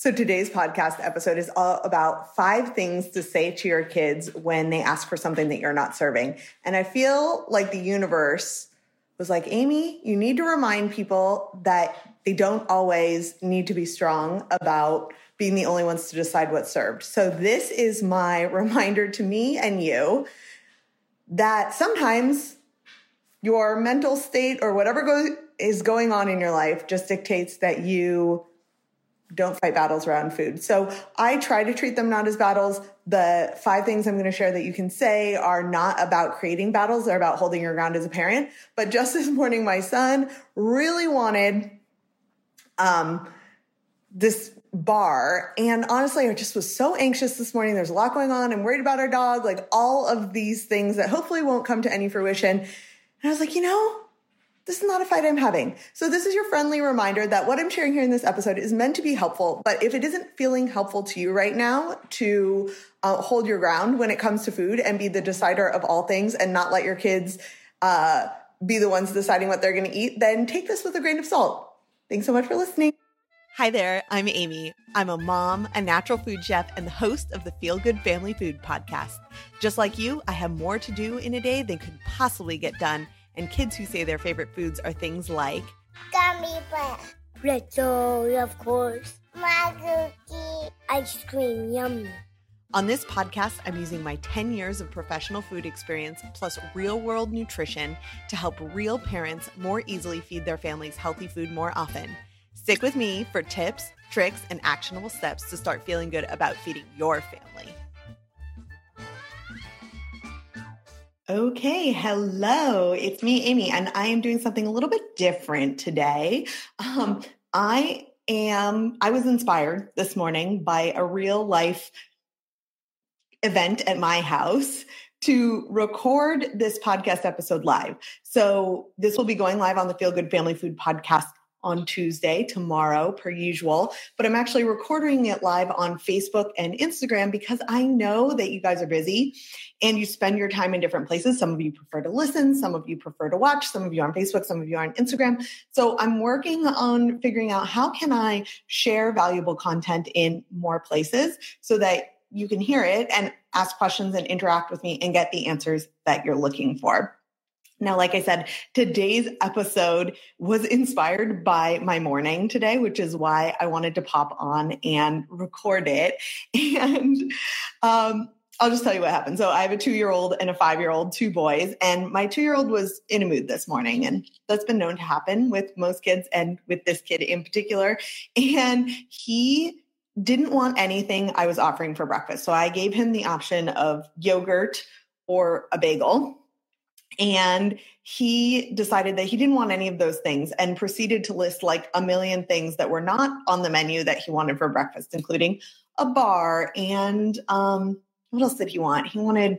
So today's podcast episode is all about five things to say to your kids when they ask for something that you're not serving. And I feel like the universe was like, Amy, you need to remind people that they don't always need to be strong about being the only ones to decide what's served. So this is my reminder to me and you that sometimes your mental state or whatever go- is going on in your life just dictates that you don't fight battles around food. So I try to treat them not as battles. The five things I'm going to share that you can say are not about creating battles. They're about holding your ground as a parent. But just this morning, my son really wanted, um, this bar. And honestly, I just was so anxious this morning. There's a lot going on. I'm worried about our dog, like all of these things that hopefully won't come to any fruition. And I was like, you know, this is not a fight I'm having. So this is your friendly reminder that what I'm sharing here in this episode is meant to be helpful. But if it isn't feeling helpful to you right now to uh, hold your ground when it comes to food and be the decider of all things and not let your kids uh, be the ones deciding what they're going to eat, then take this with a grain of salt. Thanks so much for listening. Hi there, I'm Amy. I'm a mom, a natural food chef, and the host of the Feel Good Family Food podcast. Just like you, I have more to do in a day than could possibly get done and kids who say their favorite foods are things like gummy bear, pretzel, of course, my cookie, ice cream, yummy. On this podcast, I'm using my 10 years of professional food experience plus real world nutrition to help real parents more easily feed their families healthy food more often. Stick with me for tips, tricks, and actionable steps to start feeling good about feeding your family. Okay, hello. It's me, Amy, and I am doing something a little bit different today. Um, I am, I was inspired this morning by a real life event at my house to record this podcast episode live. So this will be going live on the Feel Good Family Food podcast on Tuesday, tomorrow, per usual. But I'm actually recording it live on Facebook and Instagram because I know that you guys are busy and you spend your time in different places. Some of you prefer to listen, some of you prefer to watch, some of you are on Facebook, some of you are on Instagram. So I'm working on figuring out how can I share valuable content in more places so that you can hear it and ask questions and interact with me and get the answers that you're looking for. Now, like I said, today's episode was inspired by my morning today, which is why I wanted to pop on and record it. And um, I'll just tell you what happened. So I have a two year old and a five year old, two boys, and my two year old was in a mood this morning. And that's been known to happen with most kids and with this kid in particular. And he didn't want anything I was offering for breakfast. So I gave him the option of yogurt or a bagel and he decided that he didn't want any of those things and proceeded to list like a million things that were not on the menu that he wanted for breakfast, including a bar and um, what else did he want? He wanted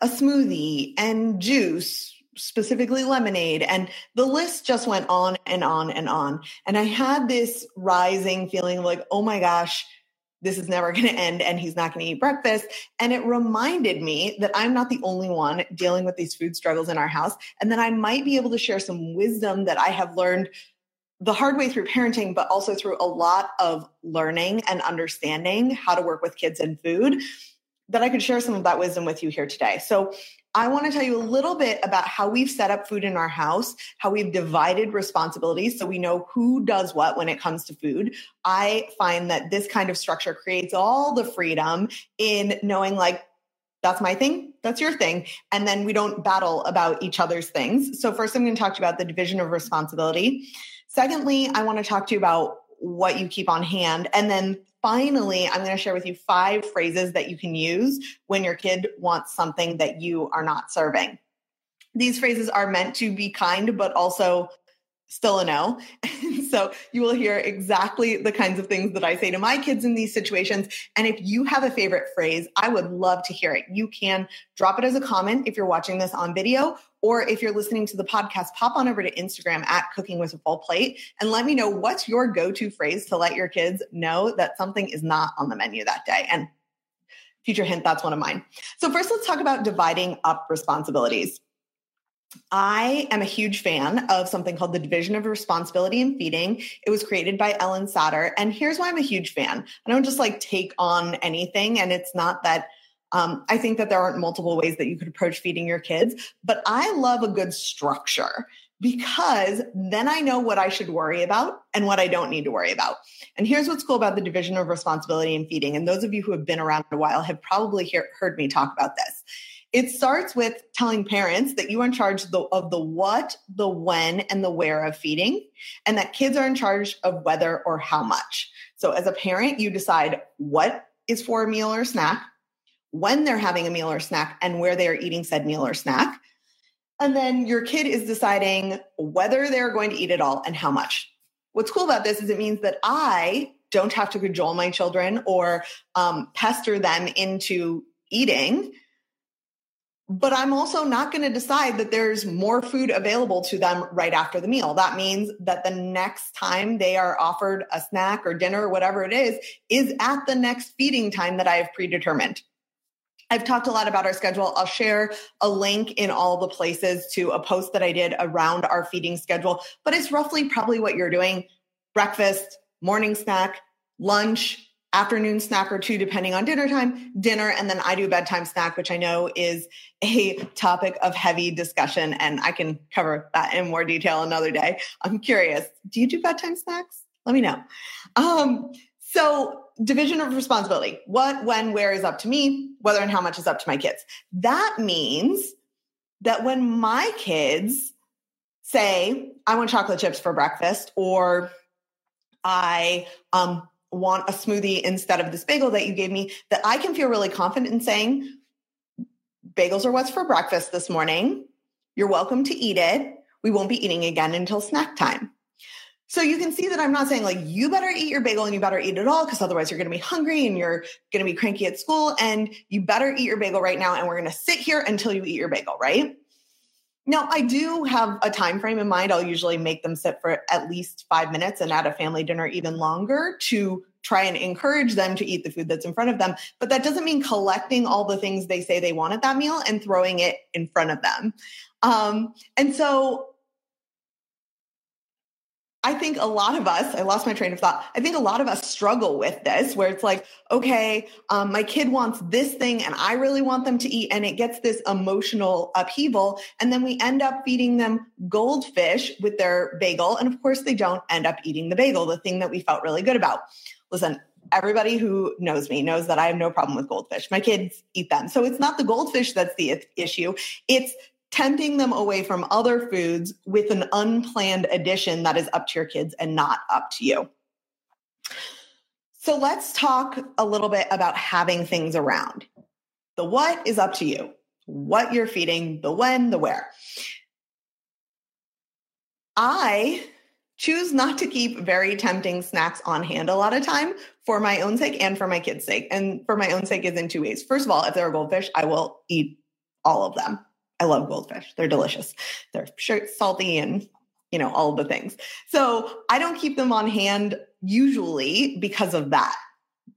a smoothie and juice, specifically lemonade. And the list just went on and on and on. And I had this rising feeling like, oh my gosh, this is never going to end and he's not going to eat breakfast. And it reminded me that I'm not the only one dealing with these food struggles in our house and that I might be able to share some wisdom that I have learned the hard way through parenting, but also through a lot of learning and understanding how to work with kids and food that I could share some of that wisdom with you here today. So I want to tell you a little bit about how we've set up food in our house, how we've divided responsibilities so we know who does what when it comes to food. I find that this kind of structure creates all the freedom in knowing like that's my thing, that's your thing. And then we don't battle about each other's things. So, first, I'm going to talk to you about the division of responsibility. Secondly, I want to talk to you about what you keep on hand. And then finally, I'm going to share with you five phrases that you can use when your kid wants something that you are not serving. These phrases are meant to be kind, but also still a no. so you will hear exactly the kinds of things that I say to my kids in these situations. And if you have a favorite phrase, I would love to hear it. You can drop it as a comment if you're watching this on video, or if you're listening to the podcast, pop on over to Instagram at cooking with a full plate and let me know what's your go-to phrase to let your kids know that something is not on the menu that day. And future hint, that's one of mine. So first let's talk about dividing up responsibilities. I am a huge fan of something called the Division of Responsibility in Feeding. It was created by Ellyn Satter. And here's why I'm a huge fan. I don't just like take on anything. And it's not that um, I think that there aren't multiple ways that you could approach feeding your kids, but I love a good structure because then I know what I should worry about and what I don't need to worry about. And here's what's cool about the division of responsibility in feeding. And those of you who have been around a while have probably hear, heard me talk about this. It starts with telling parents that you are in charge the, of the what, the when, and the where of feeding, and that kids are in charge of whether or how much. So as a parent, you decide what is for a meal or snack, when they're having a meal or snack, and where they are eating said meal or snack. And then your kid is deciding whether they're going to eat it all and how much. What's cool about this is it means that I don't have to cajole my children or um, pester them into eating. But I'm also not going to decide that there's more food available to them right after the meal. That means that the next time they are offered a snack or dinner or whatever it is, is at the next feeding time that I have predetermined. I've talked a lot about our schedule. I'll share a link in all the places to a post that I did around our feeding schedule, but it's roughly probably what you're doing breakfast, morning snack, lunch, afternoon snack or two, depending on dinner time, dinner, and then I do bedtime snack, which I know is a topic of heavy discussion, and I can cover that in more detail another day. I'm curious, do you do bedtime snacks? Let me know. Um, so, division of responsibility what, when, where is up to me, whether and how much is up to my kids. That means that when my kids say, I want chocolate chips for breakfast, or I um, want a smoothie instead of this bagel that you gave me, that I can feel really confident in saying, bagels are what's for breakfast this morning. You're welcome to eat it. We won't be eating again until snack time. So you can see that I'm not saying like you better eat your bagel and you better eat it all because otherwise you're going to be hungry and you're going to be cranky at school and you better eat your bagel right now and we're going to sit here until you eat your bagel, right? Now, I do have a time frame in mind. I'll usually make them sit for at least 5 minutes and at a family dinner even longer to try and encourage them to eat the food that's in front of them. But that doesn't mean collecting all the things they say they want at that meal and throwing it in front of them. Um, and so I think a lot of us, I lost my train of thought. I think a lot of us struggle with this where it's like, okay, um, my kid wants this thing and I really want them to eat. And it gets this emotional upheaval. And then we end up feeding them goldfish with their bagel. And of course, they don't end up eating the bagel, the thing that we felt really good about. Listen, everybody who knows me knows that I have no problem with goldfish. My kids eat them. So it's not the goldfish that's the issue. It's tempting them away from other foods with an unplanned addition that is up to your kids and not up to you. So let's talk a little bit about having things around. The what is up to you, what you're feeding, the when, the where. I choose not to keep very tempting snacks on hand a lot of time for my own sake and for my kids' sake. And for my own sake is in two ways. First of all, if they're goldfish, I will eat all of them. I love goldfish. They're delicious. They're salty and you know all the things. So I don't keep them on hand usually because of that.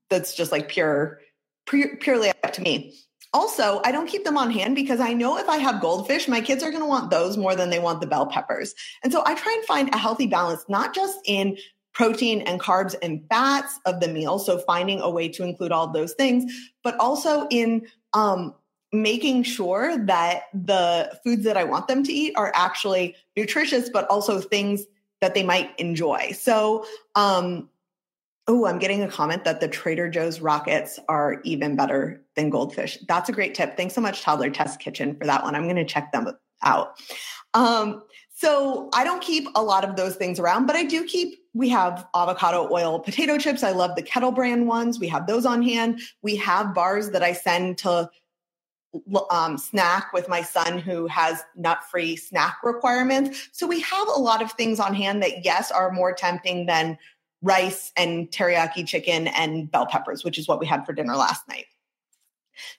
That's just like pure, pure purely up to me. Also, I don't keep them on hand because I know if I have goldfish, my kids are going to want those more than they want the bell peppers. And so I try and find a healthy balance, not just in protein and carbs and fats of the meal. So finding a way to include all those things, but also in um, making sure that the foods that I want them to eat are actually nutritious, but also things that they might enjoy. So, um, oh, I'm getting a comment that the Trader Joe's rockets are even better than goldfish. That's a great tip. Thanks so much, Toddler Test Kitchen, for that one. I'm going to check them out. Um, so I don't keep a lot of those things around, but I do keep, we have avocado oil potato chips. I love the kettle brand ones. We have those on hand. We have bars that I send to um, snack with my son who has nut free snack requirements. So we have a lot of things on hand that, yes, are more tempting than rice and teriyaki chicken and bell peppers, which is what we had for dinner last night.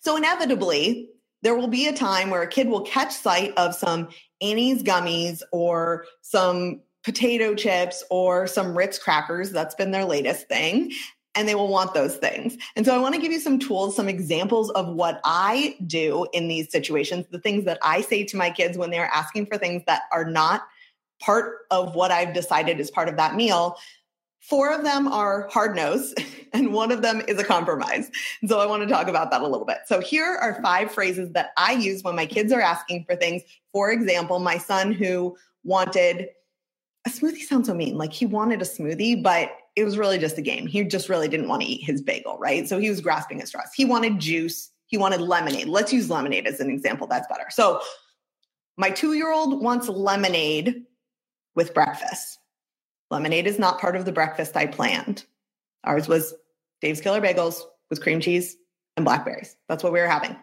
So inevitably, there will be a time where a kid will catch sight of some Annie's gummies or some potato chips or some Ritz crackers. That's been their latest thing and they will want those things. And so I want to give you some tools, some examples of what I do in these situations, the things that I say to my kids when they're asking for things that are not part of what I've decided is part of that meal. Four of them are hard nose, and one of them is a compromise. So I want to talk about that a little bit. So here are five phrases that I use when my kids are asking for things. For example, my son who wanted a smoothie sounds so mean. Like he wanted a smoothie, but it was really just a game. He just really didn't want to eat his bagel, right? So he was grasping at straws. He wanted juice. He wanted lemonade. Let's use lemonade as an example. That's better. So my two year old wants lemonade with breakfast. Lemonade is not part of the breakfast I planned. Ours was Dave's Killer Bagels with cream cheese and blackberries. That's what we were having.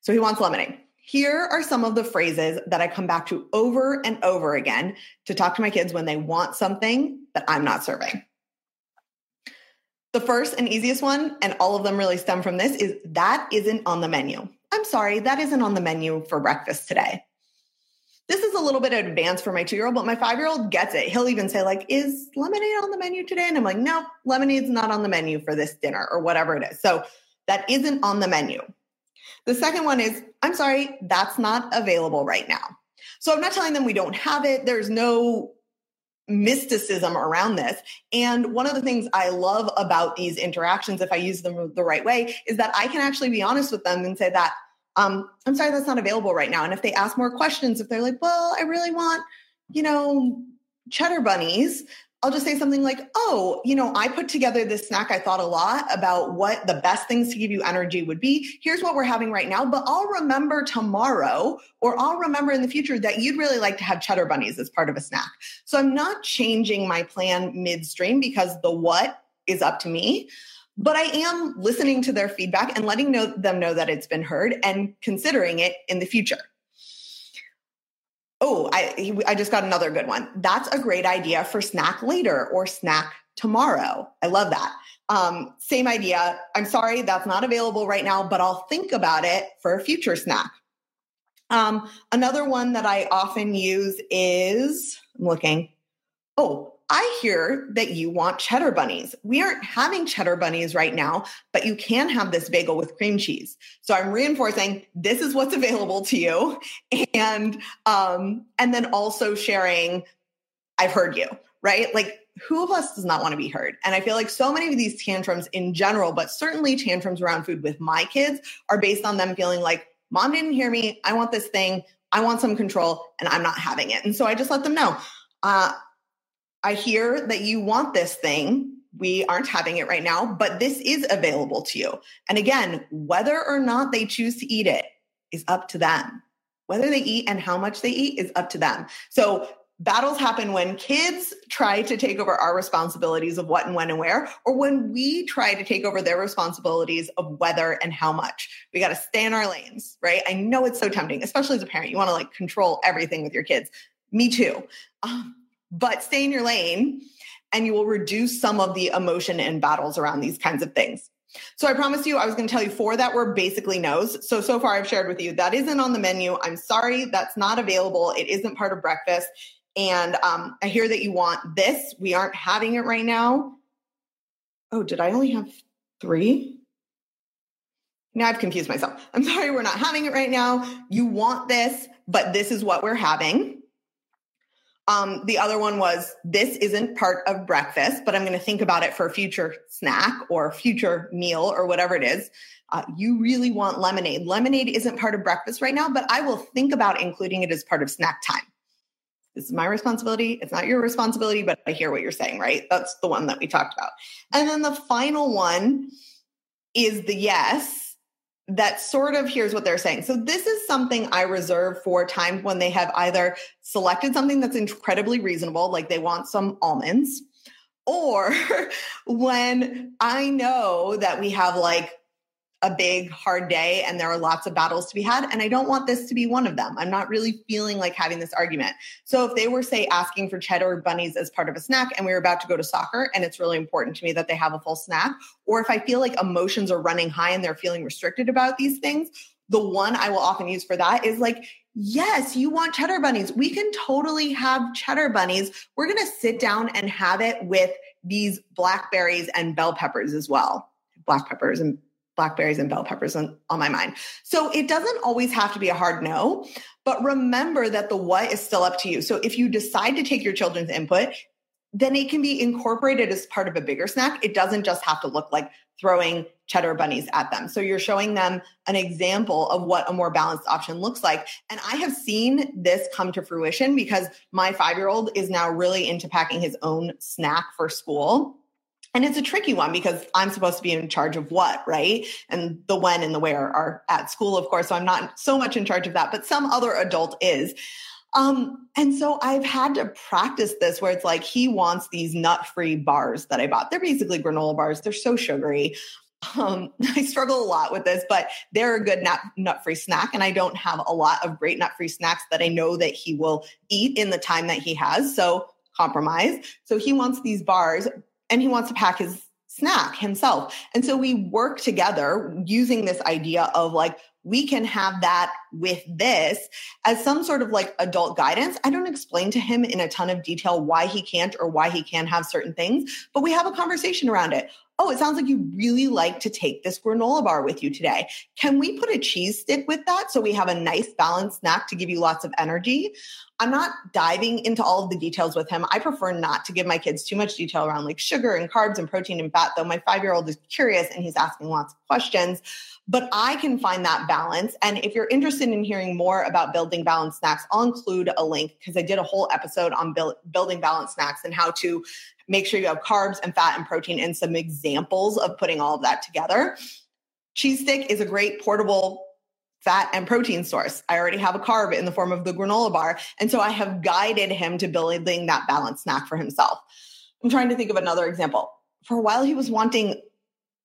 So he wants lemonade. Here are some of the phrases that I come back to over and over again to talk to my kids when they want something that I'm not serving. The first and easiest one, and all of them really stem from this, is that isn't on the menu. I'm sorry, that isn't on the menu for breakfast today. This is a little bit advanced for my two year old, but my five year old gets it. He'll even say, like, is lemonade on the menu today? And I'm like, no, lemonade's not on the menu for this dinner or whatever it is. So that isn't on the menu. The second one is, I'm sorry, that's not available right now. So I'm not telling them we don't have it. There's no mysticism around this. And one of the things I love about these interactions, if I use them the right way, is that I can actually be honest with them and say that, um, I'm sorry, that's not available right now. And if they ask more questions, if they're like, well, I really want, you know, cheddar bunnies, I'll just say something like, oh, you know, I put together this snack. I thought a lot about what the best things to give you energy would be. Here's what we're having right now, but I'll remember tomorrow or I'll remember in the future that you'd really like to have cheddar bunnies as part of a snack. So I'm not changing my plan midstream because the what is up to me. But I am listening to their feedback and letting know, them know that it's been heard and considering it in the future. Oh, I I just got another good one. That's a great idea for snack later or snack tomorrow. I love that. Um, same idea. I'm sorry that's not available right now, but I'll think about it for a future snack. Um, another one that I often use is I'm looking. Oh, I hear that you want cheddar bunnies. We aren't having cheddar bunnies right now, but you can have this bagel with cream cheese. So I'm reinforcing this is what's available to you, and um, and then also sharing, I've heard you, right? Like who of us does not want to be heard? And I feel like so many of these tantrums in general, but certainly tantrums around food with my kids are based on them feeling like mom didn't hear me. I want this thing. I want some control, and I'm not having it. And so I just let them know. Uh, I hear that you want this thing. We aren't having it right now, but this is available to you. And again, whether or not they choose to eat it is up to them. Whether they eat and how much they eat is up to them. So battles happen when kids try to take over our responsibilities of what and when and where, or when we try to take over their responsibilities of whether and how much. We got to stay in our lanes, right? I know it's so tempting, especially as a parent. You want to like control everything with your kids. Me too. Um, but stay in your lane and you will reduce some of the emotion and battles around these kinds of things. So I promised you I was going to tell you four that were basically no's. So so far I've shared with you that isn't on the menu. I'm sorry that's not available. It isn't part of breakfast. And um, I hear that you want this. We aren't having it right now. Oh, did I only have three? Now I've confused myself. I'm sorry, we're not having it right now. You want this, but this is what we're having. Um, the other one was this isn't part of breakfast, but I'm going to think about it for a future snack or future meal or whatever it is. Uh, you really want lemonade. Lemonade isn't part of breakfast right now, but I will think about including it as part of snack time. This is my responsibility. It's not your responsibility, but I hear what you're saying, right? That's the one that we talked about. And then the final one is the yes that sort of here's what they're saying. So this is something I reserve for times when they have either selected something that's incredibly reasonable, like they want some almonds, or when I know that we have like a big hard day and there are lots of battles to be had and i don't want this to be one of them i'm not really feeling like having this argument so if they were say asking for cheddar bunnies as part of a snack and we were about to go to soccer and it's really important to me that they have a full snack or if i feel like emotions are running high and they're feeling restricted about these things the one I will often use for that is like, yes, you want cheddar bunnies. We can totally have cheddar bunnies. We're going to sit down and have it with these blackberries and bell peppers as well. Black peppers and blackberries and bell peppers on, on my mind. So it doesn't always have to be a hard no, but remember that the what is still up to you. So if you decide to take your children's input, then it can be incorporated as part of a bigger snack. It doesn't just have to look like throwing cheddar bunnies at them. So you're showing them an example of what a more balanced option looks like. And I have seen this come to fruition because my five year old is now really into packing his own snack for school. And it's a tricky one because I'm supposed to be in charge of what, right? And the when and the where are at school, of course. So I'm not so much in charge of that, but some other adult is. Um, and so I've had to practice this where it's like he wants these nut free bars that I bought. They're basically granola bars, they're so sugary. Um, I struggle a lot with this, but they're a good nut, free snack. And I don't have a lot of great nut free snacks that I know that he will eat in the time that he has. So compromise. So he wants these bars and he wants to pack his snack himself. And so we work together using this idea of like, we can have that with this as some sort of like adult guidance. I don't explain to him in a ton of detail why he can't or why he can have certain things, but we have a conversation around it. Oh, it sounds like you really like to take this granola bar with you today. Can we put a cheese stick with that so we have a nice balanced snack to give you lots of energy? I'm not diving into all of the details with him. I prefer not to give my kids too much detail around like sugar and carbs and protein and fat, though my five year old is curious and he's asking lots of questions but I can find that balance. And if you're interested in hearing more about building balanced snacks, I'll include a link because I did a whole episode on build, building balanced snacks and how to make sure you have carbs and fat and protein and some examples of putting all of that together. Cheese stick is a great portable fat and protein source. I already have a carb in the form of the granola bar. And so I have guided him to building that balanced snack for himself. I'm trying to think of another example. For a while, he was wanting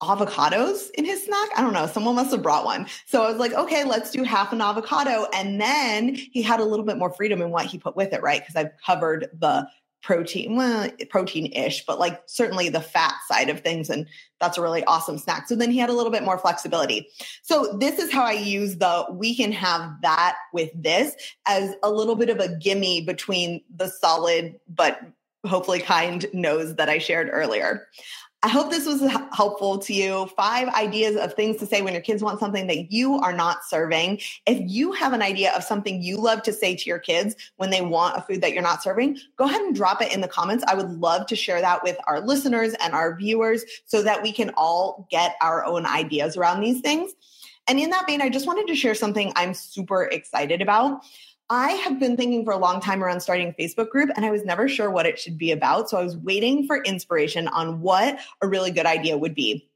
avocados in his snack. I don't know. Someone must have brought one. So I was like, okay, let's do half an avocado. And then he had a little bit more freedom in what he put with it, right? Because I've covered the protein, well, protein ish, but like certainly the fat side of things. And that's a really awesome snack. So then he had a little bit more flexibility. So this is how I use the we can have that with this as a little bit of a gimme between the solid, but hopefully kind nose that I shared earlier. I hope this was helpful to you. Five ideas of things to say when your kids want something that you are not serving. If you have an idea of something you love to say to your kids when they want a food that you're not serving, go ahead and drop it in the comments. I would love to share that with our listeners and our viewers so that we can all get our own ideas around these things. And in that vein, I just wanted to share something I'm super excited about. I have been thinking for a long time around starting a Facebook group and I was never sure what it should be about. So I was waiting for inspiration on what a really good idea would be.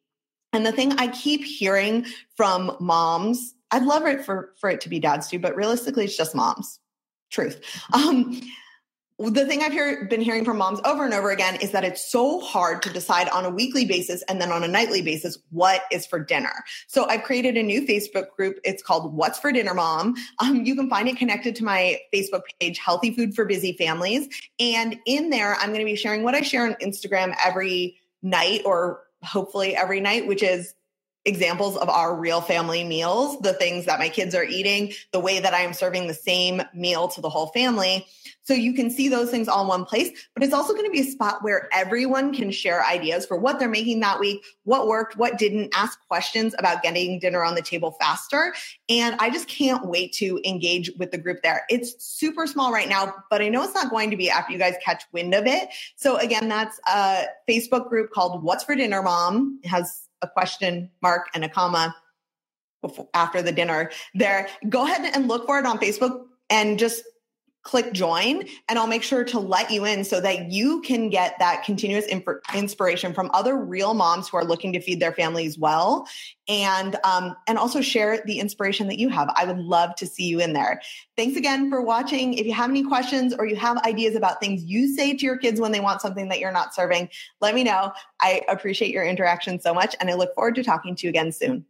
And the thing I keep hearing from moms, I'd love it for, for it to be dads too, but realistically, it's just moms. Truth. Um, the thing I've hear, been hearing from moms over and over again is that it's so hard to decide on a weekly basis and then on a nightly basis what is for dinner. So I've created a new Facebook group. It's called What's for Dinner Mom. Um, you can find it connected to my Facebook page, Healthy Food for Busy Families. And in there, I'm going to be sharing what I share on Instagram every night or hopefully every night, which is examples of our real family meals, the things that my kids are eating, the way that I am serving the same meal to the whole family. So you can see those things all in one place, but it's also going to be a spot where everyone can share ideas for what they're making that week, what worked, what didn't, ask questions about getting dinner on the table faster. And I just can't wait to engage with the group there. It's super small right now, but I know it's not going to be after you guys catch wind of it. So again, that's a Facebook group called What's for Dinner Mom. It has a question mark and a comma before, after the dinner there. Go ahead and look for it on Facebook and just click join and I'll make sure to let you in so that you can get that continuous imp- inspiration from other real moms who are looking to feed their families well and um, and also share the inspiration that you have. I would love to see you in there. Thanks again for watching. If you have any questions or you have ideas about things you say to your kids when they want something that you're not serving, let me know. I appreciate your interaction so much and I look forward to talking to you again soon.